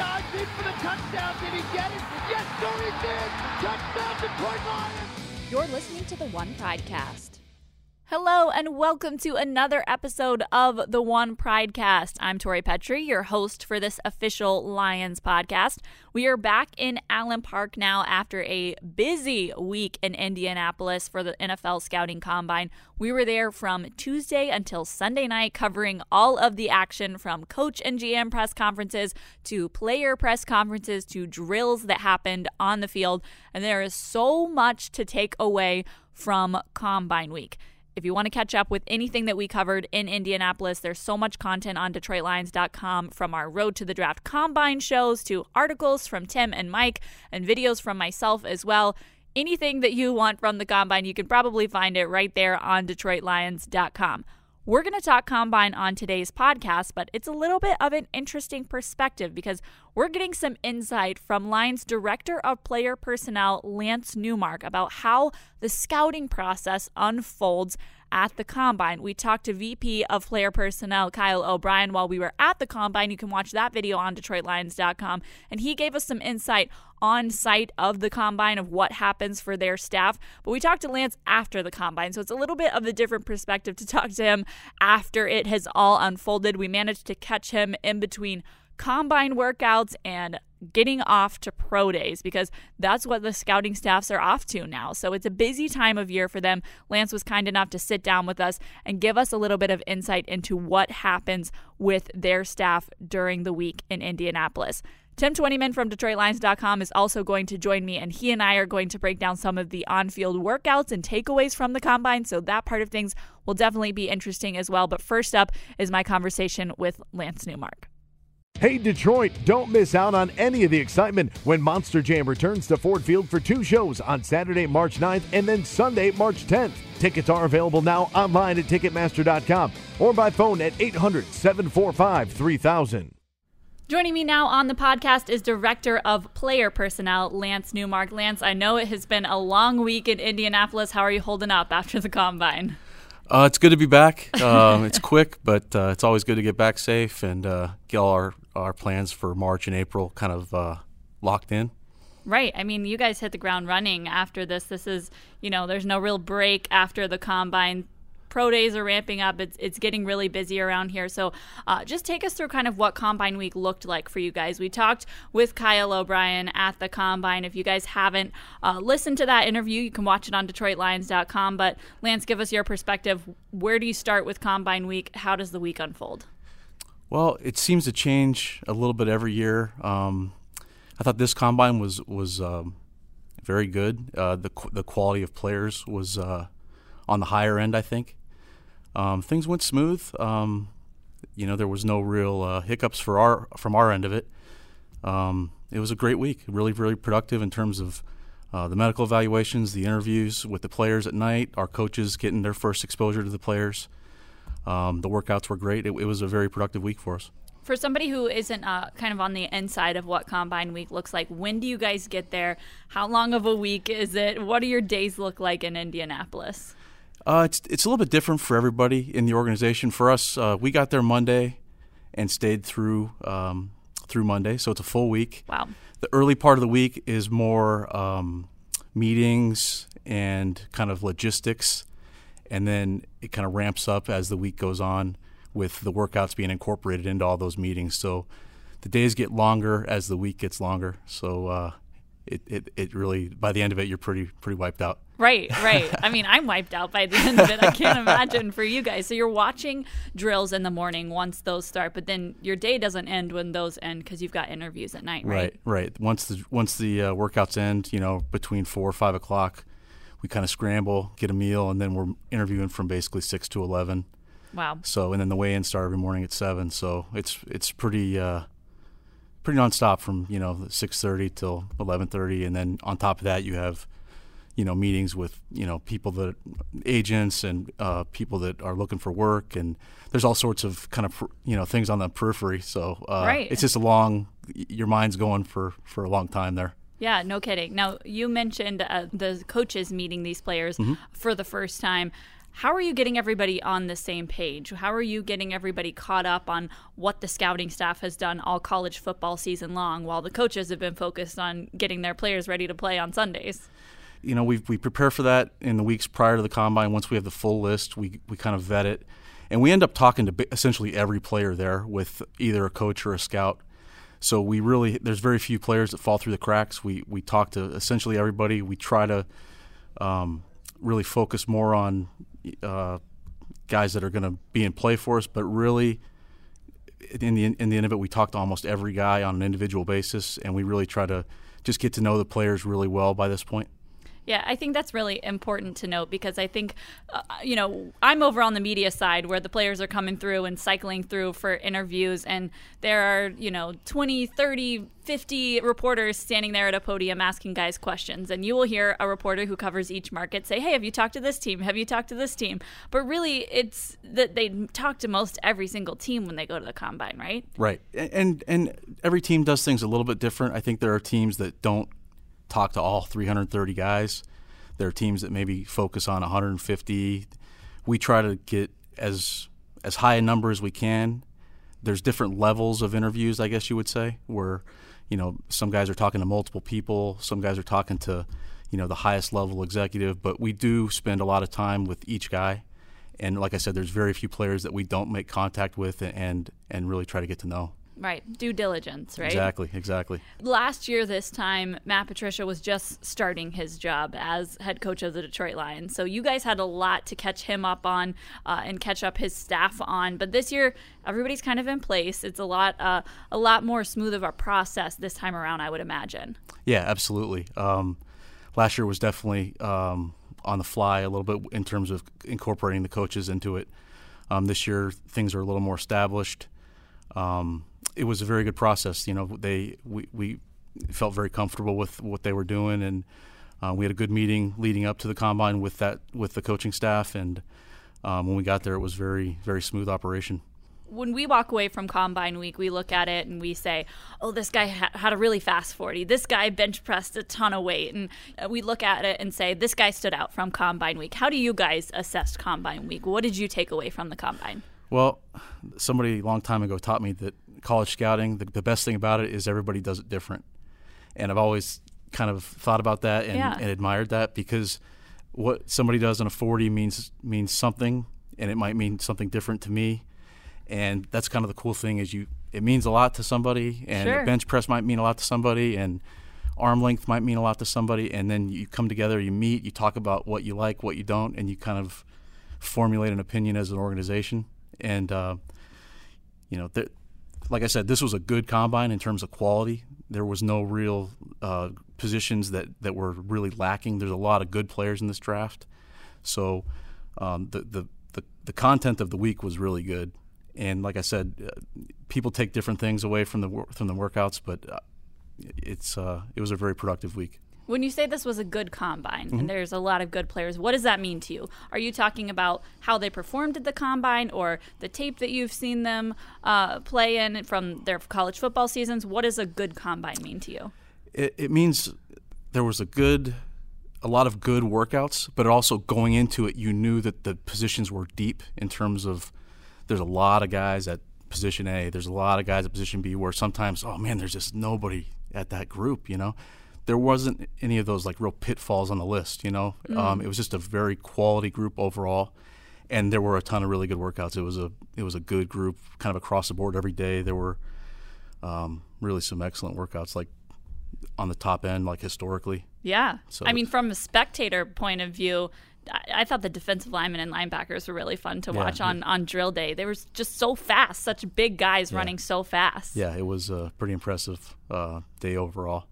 dives in for the touchdown. Did he get it? Yes, he did. Touchdown, Detroit Lions. You're listening to the One Pridecast. Hello and welcome to another episode of the One Pridecast. I'm Tori Petry, your host for this official Lions podcast. We are back in Allen Park now after a busy week in Indianapolis for the NFL Scouting Combine. We were there from Tuesday until Sunday night, covering all of the action from coach and GM press conferences to player press conferences to drills that happened on the field. And there is so much to take away from Combine Week. If you want to catch up with anything that we covered in Indianapolis, there's so much content on DetroitLions.com from our Road to the Draft Combine shows to articles from Tim and Mike and videos from myself as well. Anything that you want from the Combine, you can probably find it right there on DetroitLions.com. We're going to talk combine on today's podcast, but it's a little bit of an interesting perspective because we're getting some insight from Lions Director of Player Personnel, Lance Newmark, about how the scouting process unfolds at the combine. We talked to VP of Player Personnel, Kyle O'Brien, while we were at the combine. You can watch that video on DetroitLions.com. And he gave us some insight on site of the combine of what happens for their staff. But we talked to Lance after the combine. So it's a little bit of a different perspective to talk to him after it has all unfolded. We managed to catch him in between combine workouts and getting off to pro days because that's what the scouting staffs are off to now. So it's a busy time of year for them. Lance was kind enough to sit down with us and give us a little bit of insight into what happens with their staff during the week in Indianapolis. Tim Twentyman from DetroitLions.com is also going to join me, and he and I are going to break down some of the on field workouts and takeaways from the combine. So, that part of things will definitely be interesting as well. But first up is my conversation with Lance Newmark. Hey Detroit, don't miss out on any of the excitement when Monster Jam returns to Ford Field for two shows on Saturday, March 9th and then Sunday, March 10th. Tickets are available now online at Ticketmaster.com or by phone at 800 745 3000. Joining me now on the podcast is Director of Player Personnel, Lance Newmark. Lance, I know it has been a long week in Indianapolis. How are you holding up after the combine? Uh, it's good to be back. Uh, it's quick, but uh, it's always good to get back safe and uh, get all our, our plans for March and April kind of uh, locked in. Right. I mean, you guys hit the ground running after this. This is, you know, there's no real break after the combine pro days are ramping up. It's it's getting really busy around here. So uh, just take us through kind of what Combine Week looked like for you guys. We talked with Kyle O'Brien at the Combine. If you guys haven't uh, listened to that interview, you can watch it on DetroitLions.com. But Lance, give us your perspective. Where do you start with Combine Week? How does the week unfold? Well, it seems to change a little bit every year. Um, I thought this combine was was um, very good. Uh, the the quality of players was uh, on the higher end, I think. Um, things went smooth. Um, you know, there was no real uh, hiccups for our from our end of it. Um, it was a great week, really, really productive in terms of uh, the medical evaluations, the interviews with the players at night, our coaches getting their first exposure to the players. Um, the workouts were great. It, it, was a very productive week for us. For somebody who isn't uh, kind of on the inside of what Combine Week looks like, when do you guys get there? How long of a week is it? What do your days look like in Indianapolis? Uh, it's it's a little bit different for everybody in the organization. For us, uh, we got there Monday and stayed through um, through Monday, so it's a full week. Wow. The early part of the week is more um, meetings and kind of logistics, and then it kind of ramps up as the week goes on with the workouts being incorporated into all those meetings. So the days get longer as the week gets longer. So uh, it, it, it really by the end of it you're pretty pretty wiped out. Right, right. I mean, I'm wiped out by the end of it. I can't imagine for you guys. So you're watching drills in the morning once those start, but then your day doesn't end when those end because you've got interviews at night, right? Right, right. Once the once the uh, workouts end, you know, between four or five o'clock, we kind of scramble, get a meal, and then we're interviewing from basically six to eleven. Wow. So and then the weigh-in start every morning at seven. So it's it's pretty. Uh, pretty nonstop from you know 6:30 till 11:30, and then on top of that you have you know meetings with you know people that agents and uh, people that are looking for work, and there's all sorts of kind of you know things on the periphery. So uh, right. it's just a long your mind's going for for a long time there. Yeah, no kidding. Now you mentioned uh, the coaches meeting these players mm-hmm. for the first time. How are you getting everybody on the same page? How are you getting everybody caught up on what the scouting staff has done all college football season long while the coaches have been focused on getting their players ready to play on Sundays? You know, we we prepare for that in the weeks prior to the combine. Once we have the full list, we we kind of vet it, and we end up talking to essentially every player there with either a coach or a scout. So we really there's very few players that fall through the cracks. We we talk to essentially everybody. We try to um, really focus more on uh, guys that are going to be in play for us, but really in the in the end of it, we talk to almost every guy on an individual basis, and we really try to just get to know the players really well by this point. Yeah, I think that's really important to note because I think, uh, you know, I'm over on the media side where the players are coming through and cycling through for interviews, and there are, you know, 20, 30, 50 reporters standing there at a podium asking guys questions. And you will hear a reporter who covers each market say, Hey, have you talked to this team? Have you talked to this team? But really, it's that they talk to most every single team when they go to the combine, right? Right. And, and every team does things a little bit different. I think there are teams that don't talk to all 330 guys. There are teams that maybe focus on 150. We try to get as as high a number as we can. There's different levels of interviews, I guess you would say, where you know some guys are talking to multiple people, some guys are talking to you know the highest level executive, but we do spend a lot of time with each guy. And like I said, there's very few players that we don't make contact with and and really try to get to know. Right. Due diligence, right? Exactly, exactly. Last year, this time, Matt Patricia was just starting his job as head coach of the Detroit Lions. So you guys had a lot to catch him up on uh, and catch up his staff on. But this year, everybody's kind of in place. It's a lot, uh, a lot more smooth of a process this time around, I would imagine. Yeah, absolutely. Um, last year was definitely um, on the fly a little bit in terms of incorporating the coaches into it. Um, this year, things are a little more established. Um, it was a very good process. You know, they we, we felt very comfortable with what they were doing, and uh, we had a good meeting leading up to the combine with that with the coaching staff. And um, when we got there, it was very very smooth operation. When we walk away from Combine Week, we look at it and we say, "Oh, this guy ha- had a really fast 40. This guy bench pressed a ton of weight." And uh, we look at it and say, "This guy stood out from Combine Week." How do you guys assess Combine Week? What did you take away from the Combine? Well, somebody a long time ago taught me that college scouting, the, the, best thing about it is everybody does it different. And I've always kind of thought about that and, yeah. and admired that because what somebody does in a 40 means means something, and it might mean something different to me. And that's kind of the cool thing is you it means a lot to somebody, and sure. a bench press might mean a lot to somebody, and arm length might mean a lot to somebody, and then you come together, you meet, you talk about what you like, what you don't, and you kind of formulate an opinion as an organization. And uh, you know, there, like I said, this was a good combine in terms of quality. There was no real uh, positions that, that were really lacking. There's a lot of good players in this draft, so um, the, the, the the content of the week was really good. And like I said, uh, people take different things away from the from the workouts, but uh, it's uh, it was a very productive week. When you say this was a good combine mm-hmm. and there's a lot of good players, what does that mean to you? Are you talking about how they performed at the combine or the tape that you've seen them uh, play in from their college football seasons? What does a good combine mean to you? It, it means there was a good, a lot of good workouts, but also going into it, you knew that the positions were deep in terms of there's a lot of guys at position A, there's a lot of guys at position B where sometimes, oh man, there's just nobody at that group, you know? There wasn't any of those like real pitfalls on the list. You know, mm. um, it was just a very quality group overall, and there were a ton of really good workouts. It was a it was a good group, kind of across the board every day. There were um, really some excellent workouts, like on the top end, like historically. Yeah, so I mean, from a spectator point of view. I, thought the defensive linemen and linebackers were really fun to watch yeah, on, on drill day. They were just so fast, such big guys yeah. running so fast. Yeah, it was a pretty impressive uh, day overall.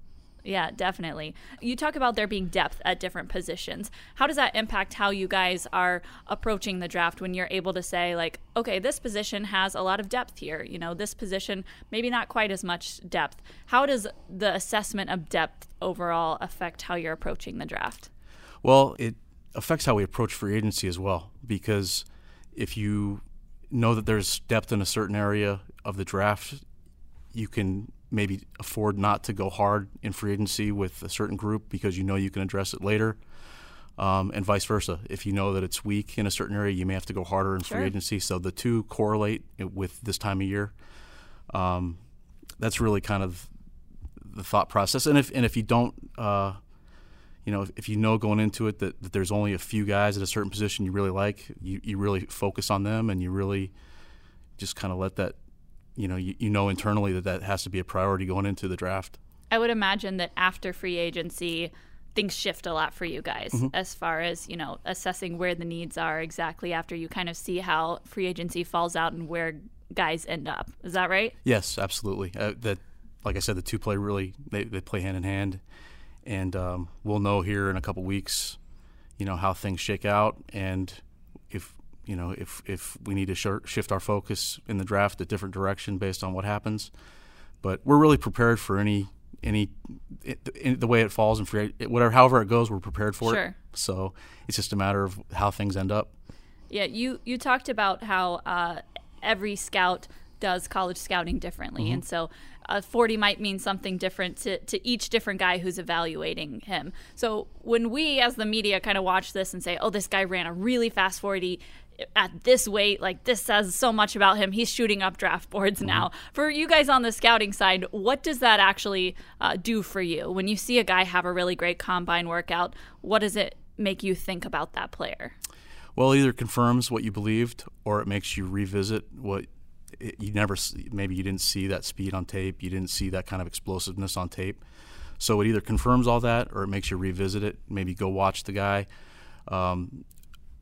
Yeah, definitely. You talk about there being depth at different positions. How does that impact how you guys are approaching the draft when you're able to say, like, okay, this position has a lot of depth here? You know, this position, maybe not quite as much depth. How does the assessment of depth overall affect how you're approaching the draft? Well, it affects how we approach free agency as well, because if you know that there's depth in a certain area of the draft, you can maybe afford not to go hard in free agency with a certain group because you know you can address it later. um, and vice versa. If you know that it's weak in a certain area, you may have to go harder in Sure. free agency. So the two correlate with this time of year. Um, that's really kind of the thought process. And if and if you don't, uh, you know, if, if you know going into it that, that there's only a few guys at a certain position you really like, you, you really focus on them and you really just kind of let that, you know, you, you know internally that that has to be a priority going into the draft. I would imagine that after free agency, things shift a lot for you guys Mm-hmm. as far as, you know, assessing where the needs are exactly after you kind of see how free agency falls out and where guys end up. Is that right? Yes, absolutely. Uh, that, like I said, the two play really they, they play hand in hand, and um, we'll know here in a couple weeks, you know how things shake out, and if you know if if we need to sh- shift our focus in the draft a different direction based on what happens. But we're really prepared for any any it, in, the way it falls and free whatever however it goes, we're prepared for Sure. it. So it's just a matter of how things end up. Yeah, you you talked about how uh, every scout does college scouting differently, and so uh, 40 might mean something different to, to each different guy who's evaluating him. So when we, as the media, kind of watch this and say, "Oh, this guy ran a really fast 40." At this weight, like this says so much about him. He's shooting up draft boards now. For you guys on the scouting side, what does that actually uh, do for you when you see a guy have a really great combine workout? What does it make you think about that player? Well, either confirms what you believed, or it makes you revisit what it, you never. Maybe you didn't see that speed on tape. You didn't see that kind of explosiveness on tape. So it either confirms all that, or it makes you revisit it. Maybe go watch the guy. Um,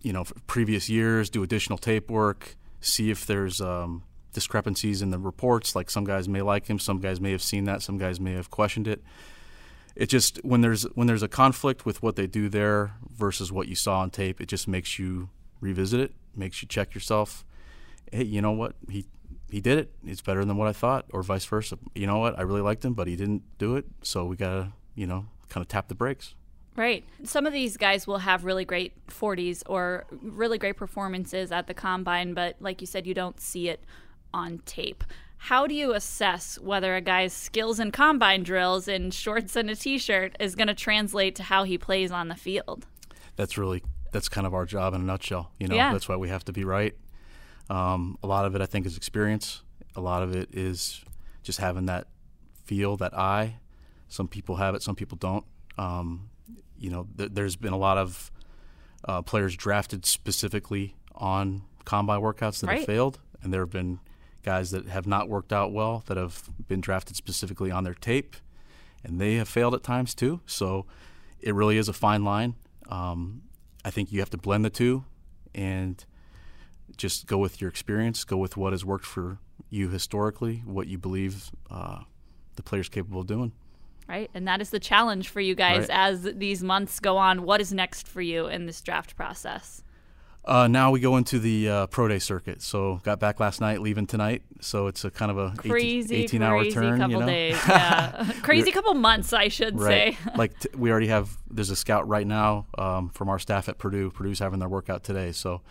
you know, previous years, do additional tape work, see if there's um, discrepancies in the reports. Like some guys may like him, some guys may have seen that, some guys may have questioned it it just when there's when there's a conflict with what they do there versus what you saw on tape, it just makes you revisit it, makes you check yourself. Hey, you know what? He he did it. It's better than what I thought, or vice versa. You know what? I really liked him, but he didn't do it. So we gotta you know kind of tap the brakes. Right. Some of these guys will have really great 40s or really great performances at the combine, but like you said, you don't see it on tape. How do you assess whether a guy's skills in combine drills in shorts and a t shirt is going to translate to how he plays on the field? That's really that's kind of our job in a nutshell. You know, Yeah. that's why we have to be right. Um, a lot of it, I think, is experience. A lot of it is just having that feel, that eye. Some people have it, some people don't. Um, you know, th- there's been a lot of uh, players drafted specifically on combine workouts that Right. have failed, and there have been guys that have not worked out well that have been drafted specifically on their tape, and they have failed at times too. So it really is a fine line. Um, I think you have to blend the two, and just go with your experience, go with what has worked for you historically, what you believe uh, the player's capable of doing. Right. And that is the challenge for you guys Right. as these months go on. What is next for you in this draft process? Uh, now we go into the uh, pro day circuit. So got back last night, leaving tonight. So it's a kind of a 18 Crazy, 18 hour crazy turn. couple you know? days. Yeah. crazy couple months, I should Right. say. like t- we already have. There's a scout right now um, from our staff at Purdue. Purdue's having their workout today, so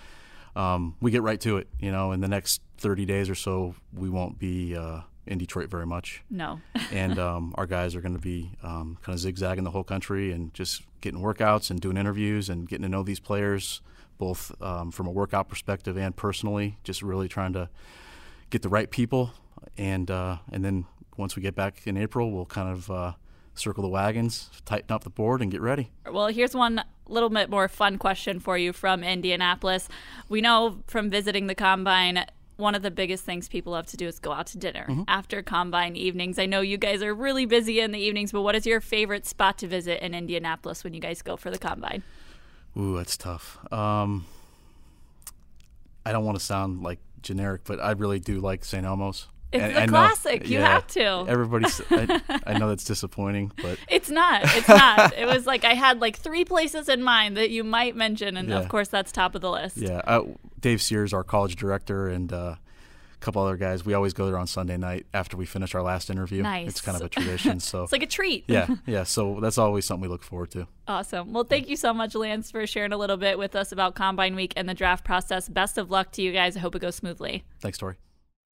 um, we get right to it. You know, in the next 30 days or so, we won't be uh, in Detroit very much, No. and um, our guys are going to be um, kind of zigzagging the whole country and just getting workouts and doing interviews and getting to know these players, both um, from a workout perspective and personally. Just really trying to get the right people, and uh, and then once we get back in April, we'll kind of uh, circle the wagons, tighten up the board, and get ready. Well, here's one little bit more fun question for you from Indianapolis. We know from visiting the combine, one of the biggest things people love to do is go out to dinner after combine evenings. I know you guys are really busy in the evenings, but what is your favorite spot to visit in Indianapolis when you guys go for the combine? Ooh, that's tough. Um, I don't want to sound like generic, but I really do like St. Elmo's. It's And I know- classic. You have to. Everybody's. I, I know that's disappointing, but It's not. It's not. it was like I had like three places in mind that you might mention, and of course that's top of the list. yeah. Uh, Dave Sears, our college director, and uh, a couple other guys. We always go there on Sunday night after we finish our last interview. Nice. It's kind of a tradition. So It's like a treat. yeah, yeah. So that's always something we look forward to. Awesome. Well, thank you so much, Lance, for sharing a little bit with us about Combine Week and the draft process. Best of luck to you guys. I hope it goes smoothly. Thanks, Tori.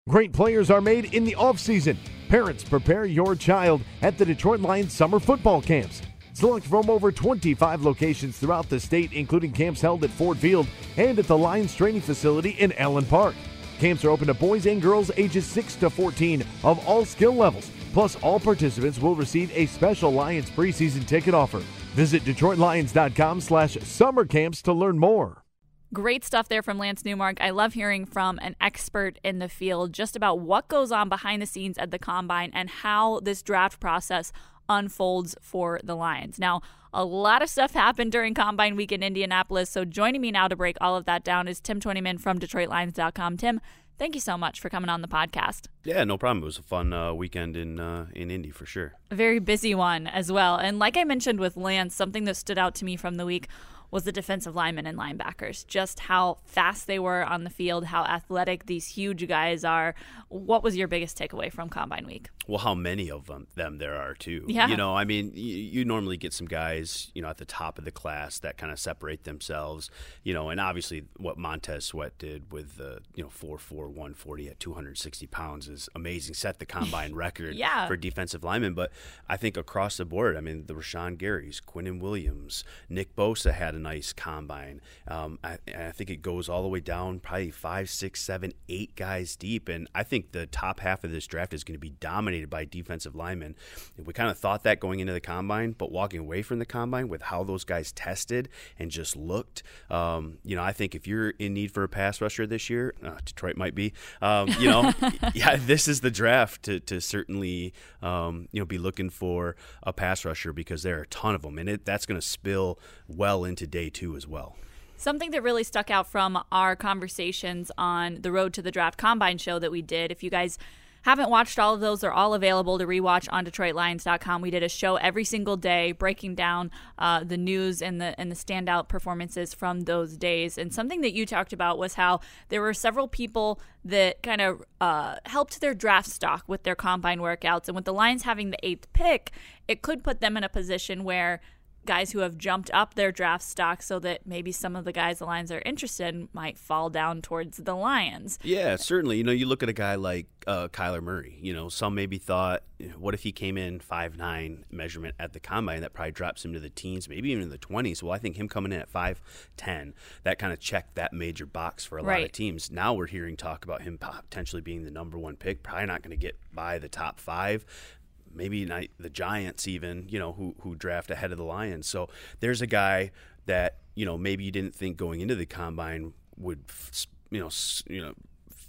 Great players are made in the offseason. Parents, prepare your child at the Detroit Lions summer football camps. Select from over 25 locations throughout the state, including camps held at Ford Field and at the Lions Training Facility in Allen Park. Camps are open to boys and girls ages 6 to 14 of all skill levels. Plus, all participants will receive a special Lions preseason ticket offer. Visit DetroitLions.com slash summer camps to learn more. Great stuff there from Lance Newmark. I love hearing from an expert in the field just about what goes on behind the scenes at the combine and how this draft process unfolds for the Lions. Now, a lot of stuff happened during Combine Week in Indianapolis, so joining me now to break all of that down is Tim Twentyman from DetroitLions.com. Tim, thank you so much for coming on the podcast. Yeah, no problem. It was a fun uh, weekend in uh, in Indy for sure. A very busy one as well. And like I mentioned with Lance, something that stood out to me from the week was the defensive linemen and linebackers. Just how fast they were on the field, how athletic these huge guys are. What was your biggest takeaway from Combine Week? Well, how many of them, them there are too. Yeah. You know, I mean, you, you normally get some guys, you know, at the top of the class that kind of separate themselves. You know, and obviously what Montez Sweat did with the you know four four one forty at two hundred sixty pounds is amazing. Set the combine record yeah. for defensive linemen. But I think across the board, I mean, the Rashan Garys, Quinnen Williams, Nick Bosa had a nice combine. Um, I, I think it goes all the way down, probably five, six, seven, eight guys deep. And I think the top half of this draft is going to be dominated by defensive linemen. And we kind of thought that going into the combine, but walking away from the combine with how those guys tested and just looked, um, you know, I think if you're in need for a pass rusher this year, uh, Detroit might be, um, you know, yeah, this is the draft to, to certainly, um, you know, be looking for a pass rusher because there are a ton of them. And it, that's going to spill well into day two as well. Something that really stuck out from our conversations on the Road to the Draft Combine show that we did, if you guys haven't watched all of those, they're all available to rewatch on DetroitLions.com. We did a show every single day breaking down uh, the news and the and the standout performances from those days. And something that you talked about was how there were several people that kind of uh, helped their draft stock with their combine workouts. And with the Lions having the eighth pick, it could put them in a position where guys who have jumped up their draft stock so that maybe some of the guys the Lions are interested in might fall down towards the Lions. Yeah, certainly. You know, you look at a guy like uh, Kyler Murray. You know, some maybe thought, what if he came in five nine measurement at the combine? That probably drops him to the teens, maybe even in the twenties. Well, I think him coming in at five ten, that kind of checked that major box for a Right. lot of teams. Now we're hearing talk about him potentially being the number one pick. Probably not going to get by the top five maybe not the Giants even, you know, who who draft ahead of the Lions. So there's a guy that you know maybe you didn't think going into the combine would, you know, you know.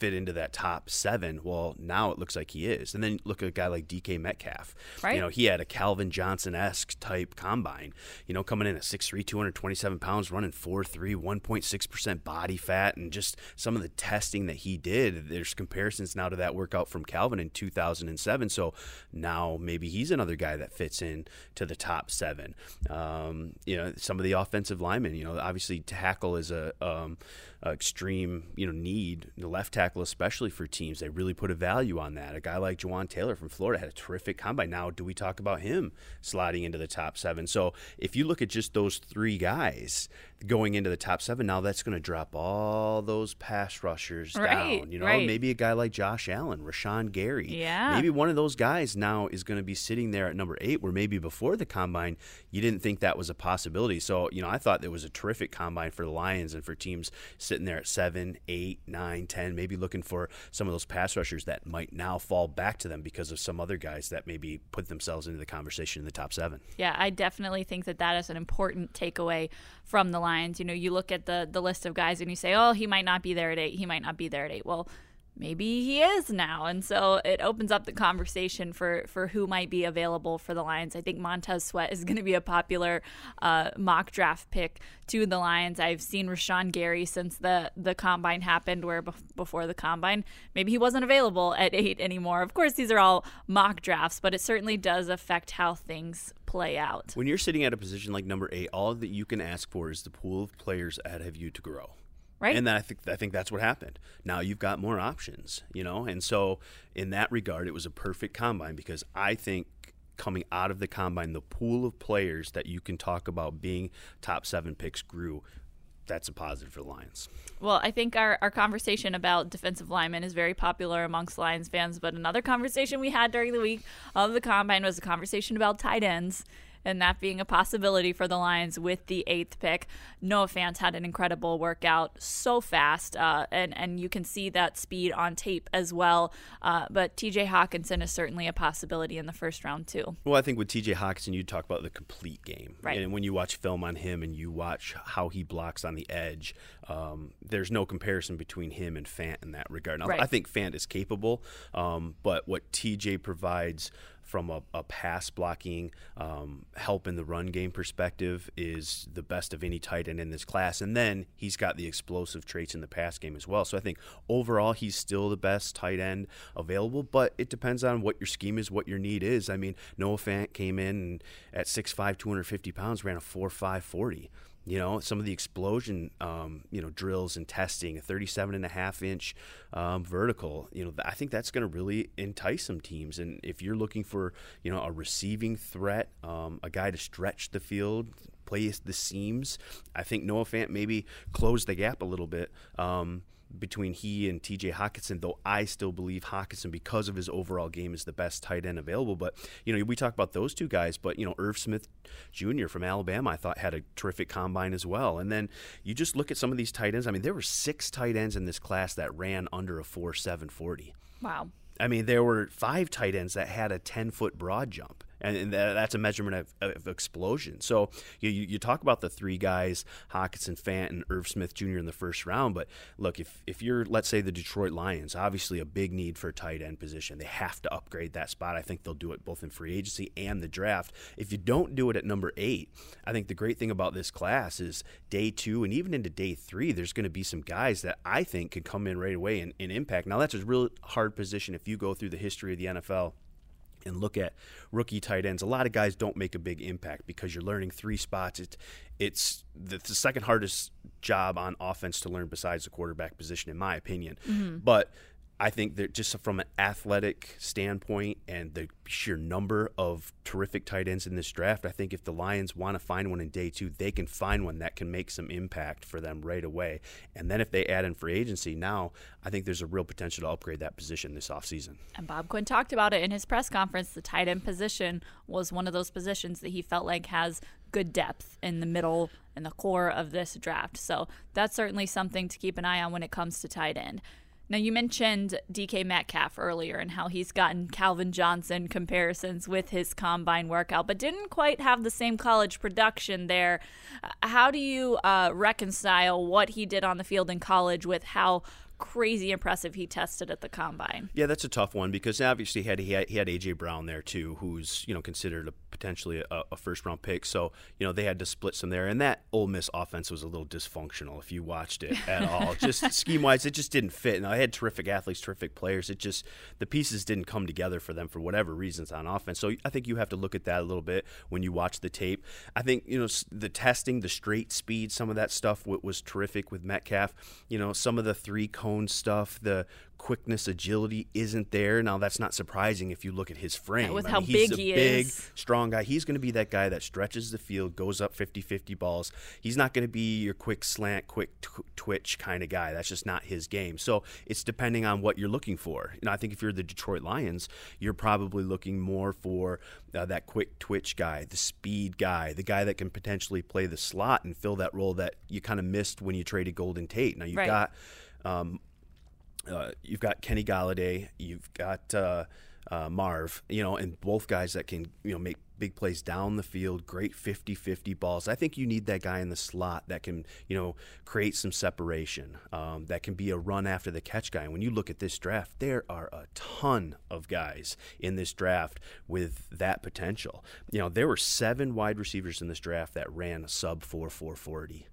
Fit into that top seven. Well, now it looks like he is. And then look at a guy like DK Metcalf. Right. You know, he had a Calvin Johnson esque type combine. You know, coming in at 6'3", 227 pounds, running 4'3", 1.6 percent body fat, and just some of the testing that he did. There's comparisons now to that workout from Calvin in 2007. So now maybe he's another guy that fits in to the top seven. Um, you know, some of the offensive linemen. You know, obviously tackle is a um, Uh, extreme you know need the left tackle especially for teams they really put a value on that. A guy like Jawaan Taylor from Florida had a terrific combine. Now do we talk about him sliding into the top seven? So if you look at just those three guys going into the top seven now that's going to drop all those pass rushers Right, down you know right. maybe a guy like Josh Allen Rashan Gary Yeah. maybe one of those guys now is going to be sitting there at number eight where maybe before the combine you didn't think that was a possibility so you know I thought it was a terrific combine for the Lions and for teams sitting there at seven, eight, nine, ten, maybe looking for some of those pass rushers that might now fall back to them because of some other guys that maybe put themselves into the conversation in the top seven. Yeah, I definitely think that that is an important takeaway from the Lions. You know, you look at the the list of guys and you say, "Oh, he might not be there at 8. He might not be there at 8." Well, maybe he is now. And so it opens up the conversation for for who might be available for the Lions. I think Montez Sweat is going to be a popular uh, mock draft pick to the Lions. I've seen Rashan Gary since the the combine happened where bef- before the combine, maybe he wasn't available at 8 anymore. Of course, these are all mock drafts, but it certainly does affect how things play out. When you're sitting at a position like number eight, all that you can ask for is the pool of players ahead of you to grow. Right? And then I think I think that's what happened. Now you've got more options, you know, and so in that regard, it was a perfect combine because I think coming out of the combine, the pool of players that you can talk about being top seven picks grew. That's a positive for the Lions. Well, I think our, our conversation about defensive linemen is very popular amongst Lions fans, but another conversation we had during the week of the combine was a conversation about tight ends. And that being a possibility for the Lions with the eighth pick. Noah Fant had an incredible workout, so fast, uh, and and you can see that speed on tape as well. Uh, but T.J. Hockenson is certainly a possibility in the first round too. Well, I think with T.J. Hockenson, you talk about the complete game, right? And when you watch film on him and you watch how he blocks on the edge, um, there's no comparison between him and Fant in that regard. Now, right. I think Fant is capable, um, but what T.J. provides from a, a pass blocking, um, help in the run game perspective is the best of any tight end in this class. And then he's got the explosive traits in the pass game as well. So I think overall he's still the best tight end available, but it depends on what your scheme is, what your need is. I mean, Noah Fant came in at 6'5, 250 pounds, ran a 4'5, 40 you know some of the explosion um, you know drills and testing a 37 and a half inch um, vertical you know i think that's going to really entice some teams. And if you're looking for you know a receiving threat um, a guy to stretch the field play the seams i think noah fant maybe close the gap a little bit um, between he and TJ Hockenson, though I still believe Hockenson, because of his overall game, is the best tight end available. But, you know, we talk about those two guys, but, you know, Irv Smith Jr. from Alabama, I thought had a terrific combine as well. And then you just look at some of these tight ends. I mean, there were six tight ends in this class that ran under a 4 7 40. Wow. I mean, there were five tight ends that had a 10 foot broad jump and, that's a measurement of, of explosion. So you, you, talk about the three guys, Hockenson, Fant, and Irv Smith Jr. in the first round. But look, if if you're let's say the Detroit Lions, obviously a big need for a tight end position. They have to upgrade that spot. I think they'll do it both in free agency and the draft. If you don't do it at number eight, I think the great thing about this class is day two and even into day three, there's going to be some guys that I think could come in right away and, and impact. Now that's a real hard position if you go through the history of the NFL and look at rookie tight ends, a lot of guys don't make a big impact because you're learning three spots. It's it's the, the second hardest job on offense to learn besides the quarterback position, in my opinion. Mm-hmm. But I think that just from an athletic standpoint and the sheer number of terrific tight ends in this draft, I think if the Lions want to find one in day two, they can find one that can make some impact for them right away. And then if they add in free agency, now I think there's a real potential to upgrade that position this offseason. And Bob Quinn talked about it in his press conference. The tight end position was one of those positions that he felt like has good depth in the middle and the core of this draft. So that's certainly something to keep an eye on when it comes to tight end. Now, you mentioned DK Metcalf earlier and how he's gotten Calvin Johnson comparisons with his combine workout, but didn't quite have the same college production there. How do you uh, reconcile what he did on the field in college with how crazy impressive he tested at the combine. Yeah, that's a tough one because obviously he had he had, he had AJ Brown there too, who's you know considered a, potentially a, a, first round pick. So you know they had to split some there, and that Ole Miss offense was a little dysfunctional if you watched it at all. just scheme wise, it just didn't fit. And I had terrific athletes, terrific players. It just the pieces didn't come together for them for whatever reasons on offense. So I think you have to look at that a little bit when you watch the tape. I think you know the testing, the straight speed, some of that stuff was terrific with Metcalf. You know some of the three cone stuff, the quickness, agility isn't there. Now that's not surprising if you look at his frame. With I how mean, he's big a he big, is. strong guy. He's going to be that guy that stretches the field, goes up 50-50 balls. He's not going to be your quick slant, quick twitch kind of guy. That's just not his game. So it's depending on what you're looking for. You know, I think if you're the Detroit Lions, you're probably looking more for uh, that quick twitch guy, the speed guy, the guy that can potentially play the slot and fill that role that you kind of missed when you traded Golden Tate. Now you've right. got um, uh, you've got Kenny Golladay, you've got uh, uh, Marv, you know, and both guys that can, you know, make big plays down the field, great 50-50 balls. I think you need that guy in the slot that can, you know, create some separation, um, that can be a run after the catch guy. And when you look at this draft, there are a ton of guys in this draft with that potential. You know, there were seven wide receivers in this draft that ran a sub 4 440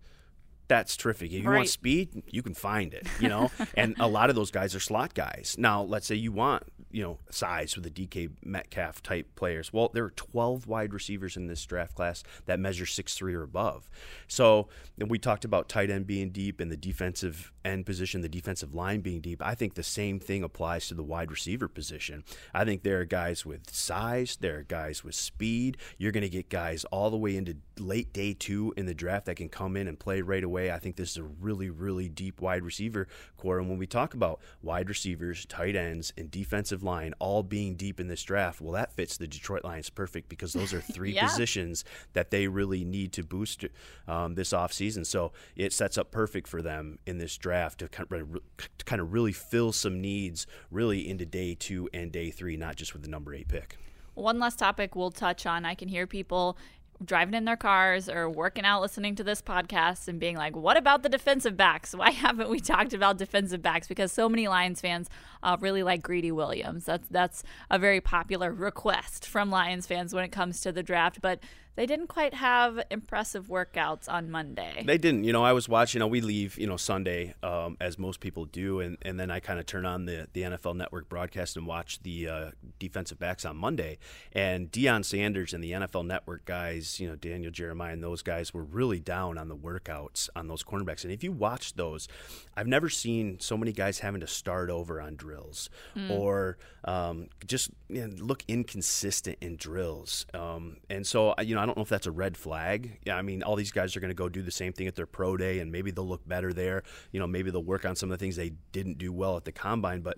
that's terrific. If you right. want speed, you can find it, you know. and a lot of those guys are slot guys. Now, let's say you want, you know, size with the DK Metcalf type players. Well, there are 12 wide receivers in this draft class that measure six three or above. So, and we talked about tight end being deep and the defensive end position, the defensive line being deep. I think the same thing applies to the wide receiver position. I think there are guys with size, there are guys with speed. You're going to get guys all the way into late day 2 in the draft that can come in and play right away. I think this is a really, really deep wide receiver core. And when we talk about wide receivers, tight ends, and defensive line all being deep in this draft, well, that fits the Detroit Lions perfect because those are three yeah. positions that they really need to boost um, this offseason. So it sets up perfect for them in this draft to kind, of, to kind of really fill some needs really into day two and day three, not just with the number eight pick. One last topic we'll touch on. I can hear people driving in their cars or working out listening to this podcast and being like, what about the defensive backs? Why haven't we talked about defensive backs? Because so many Lions fans uh, really like Greedy Williams. That's that's a very popular request from Lions fans when it comes to the draft. But they didn't quite have impressive workouts on Monday. They didn't. You know, I was watching. You know, we leave. You know, Sunday, um, as most people do, and, and then I kind of turn on the the NFL Network broadcast and watch the uh, defensive backs on Monday. And Deion Sanders and the NFL Network guys, you know, Daniel Jeremiah and those guys were really down on the workouts on those cornerbacks. And if you watch those, I've never seen so many guys having to start over on drills mm. or um, just you know, look inconsistent in drills. Um, and so, you know, I don't know if that's a red flag. Yeah, I mean, all these guys are going to go do the same thing at their pro day, and maybe they'll look better there. You know, maybe they'll work on some of the things they didn't do well at the combine. But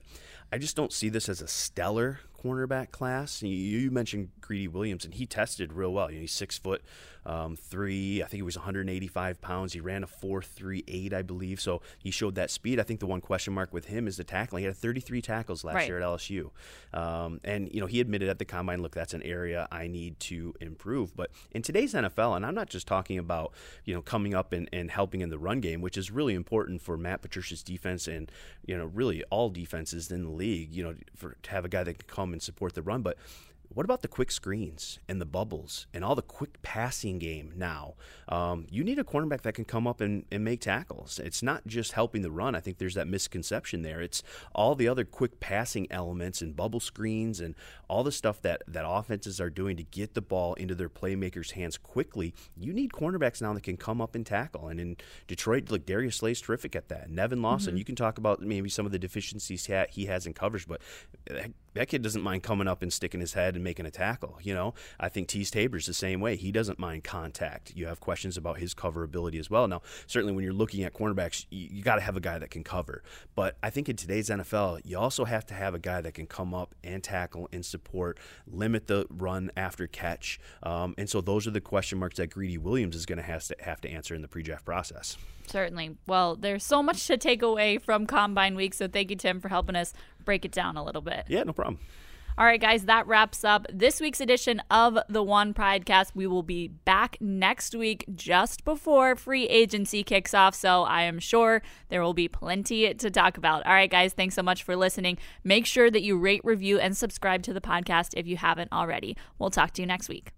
I just don't see this as a stellar cornerback class. You, mentioned Greedy Williams, and he tested real well. You know, he's six foot um, three. I think he was 185 pounds. He ran a 4.38, I believe. So he showed that speed. I think the one question mark with him is the tackling. He had 33 tackles last right. year at LSU, um, and you know he admitted at the combine, look, that's an area I need to improve. But in today's NFL, and I'm not just talking about you know coming up and, and helping in the run game, which is really important for Matt Patricia's defense and you know really all defenses in the league. League, you know, for to have a guy that can come and support the run, but what about the quick screens and the bubbles and all the quick passing game now? Um, you need a cornerback that can come up and, and make tackles. It's not just helping the run. I think there's that misconception there. It's all the other quick passing elements and bubble screens and all the stuff that, that offenses are doing to get the ball into their playmakers' hands quickly. You need cornerbacks now that can come up and tackle. And in Detroit, look, Darius Slay's terrific at that. Nevin Lawson, mm-hmm. you can talk about maybe some of the deficiencies he has in coverage, but that kid doesn't mind coming up and sticking his head and making a tackle. You know, I think Teez Tabor's the same way. He doesn't mind contact. You have questions about his cover ability as well. Now, certainly when you're looking at cornerbacks, you, you got to have a guy that can cover. But I think in today's NFL, you also have to have a guy that can come up and tackle and support, limit the run after catch. Um, and so those are the question marks that Greedy Williams is going to have to have to answer in the pre-draft process. Certainly. Well, there's so much to take away from Combine Week, so thank you, Tim, for helping us break it down a little bit. Yeah, no problem. All right, guys, that wraps up this week's edition of the One Pridecast. We will be back next week just before free agency kicks off, so I am sure there will be plenty to talk about. All right, guys, thanks so much for listening. Make sure that you rate, review, and subscribe to the podcast if you haven't already. We'll talk to you next week.